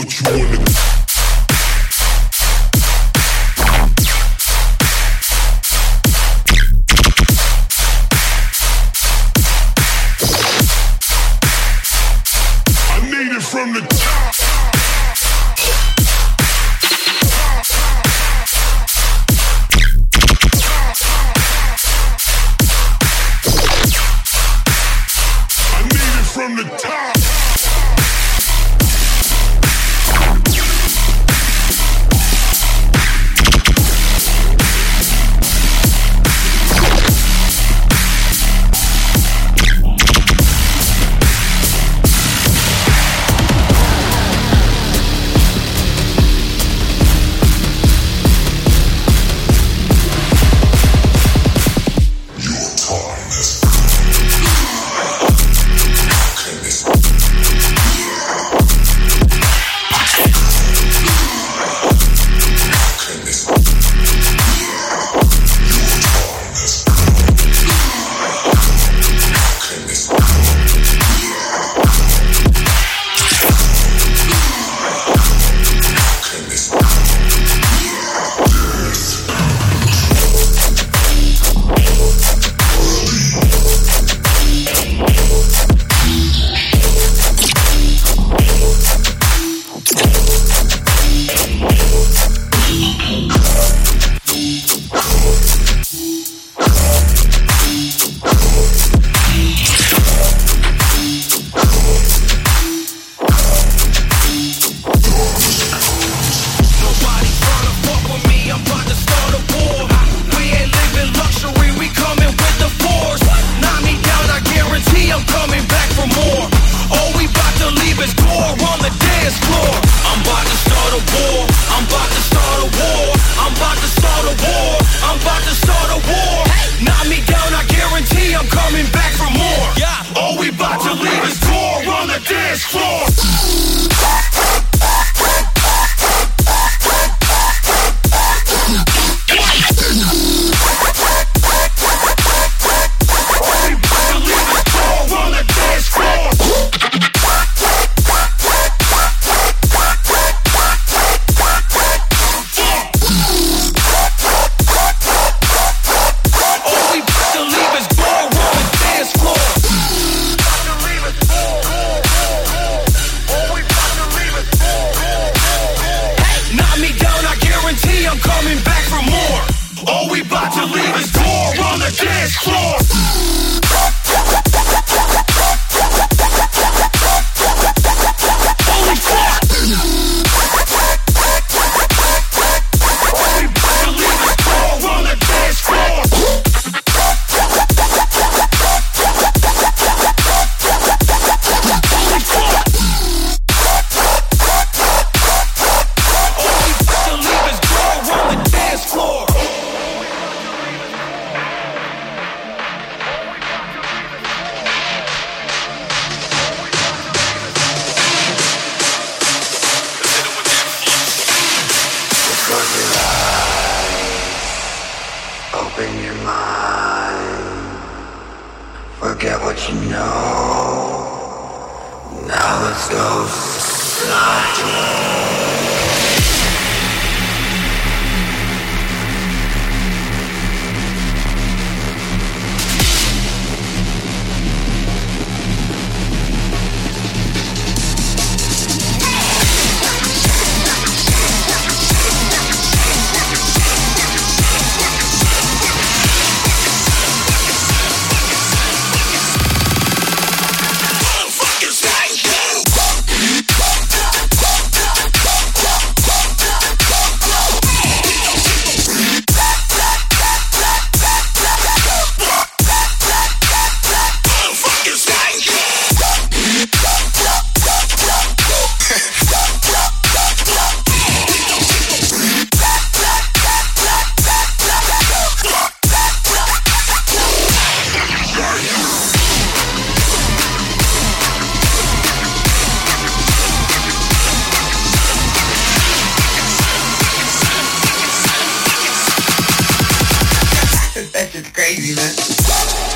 put you in the Craziness. crazy, man.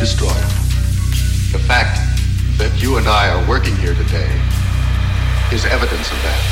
destroyed. The fact that you and I are working here today is evidence of that.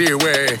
Easy way.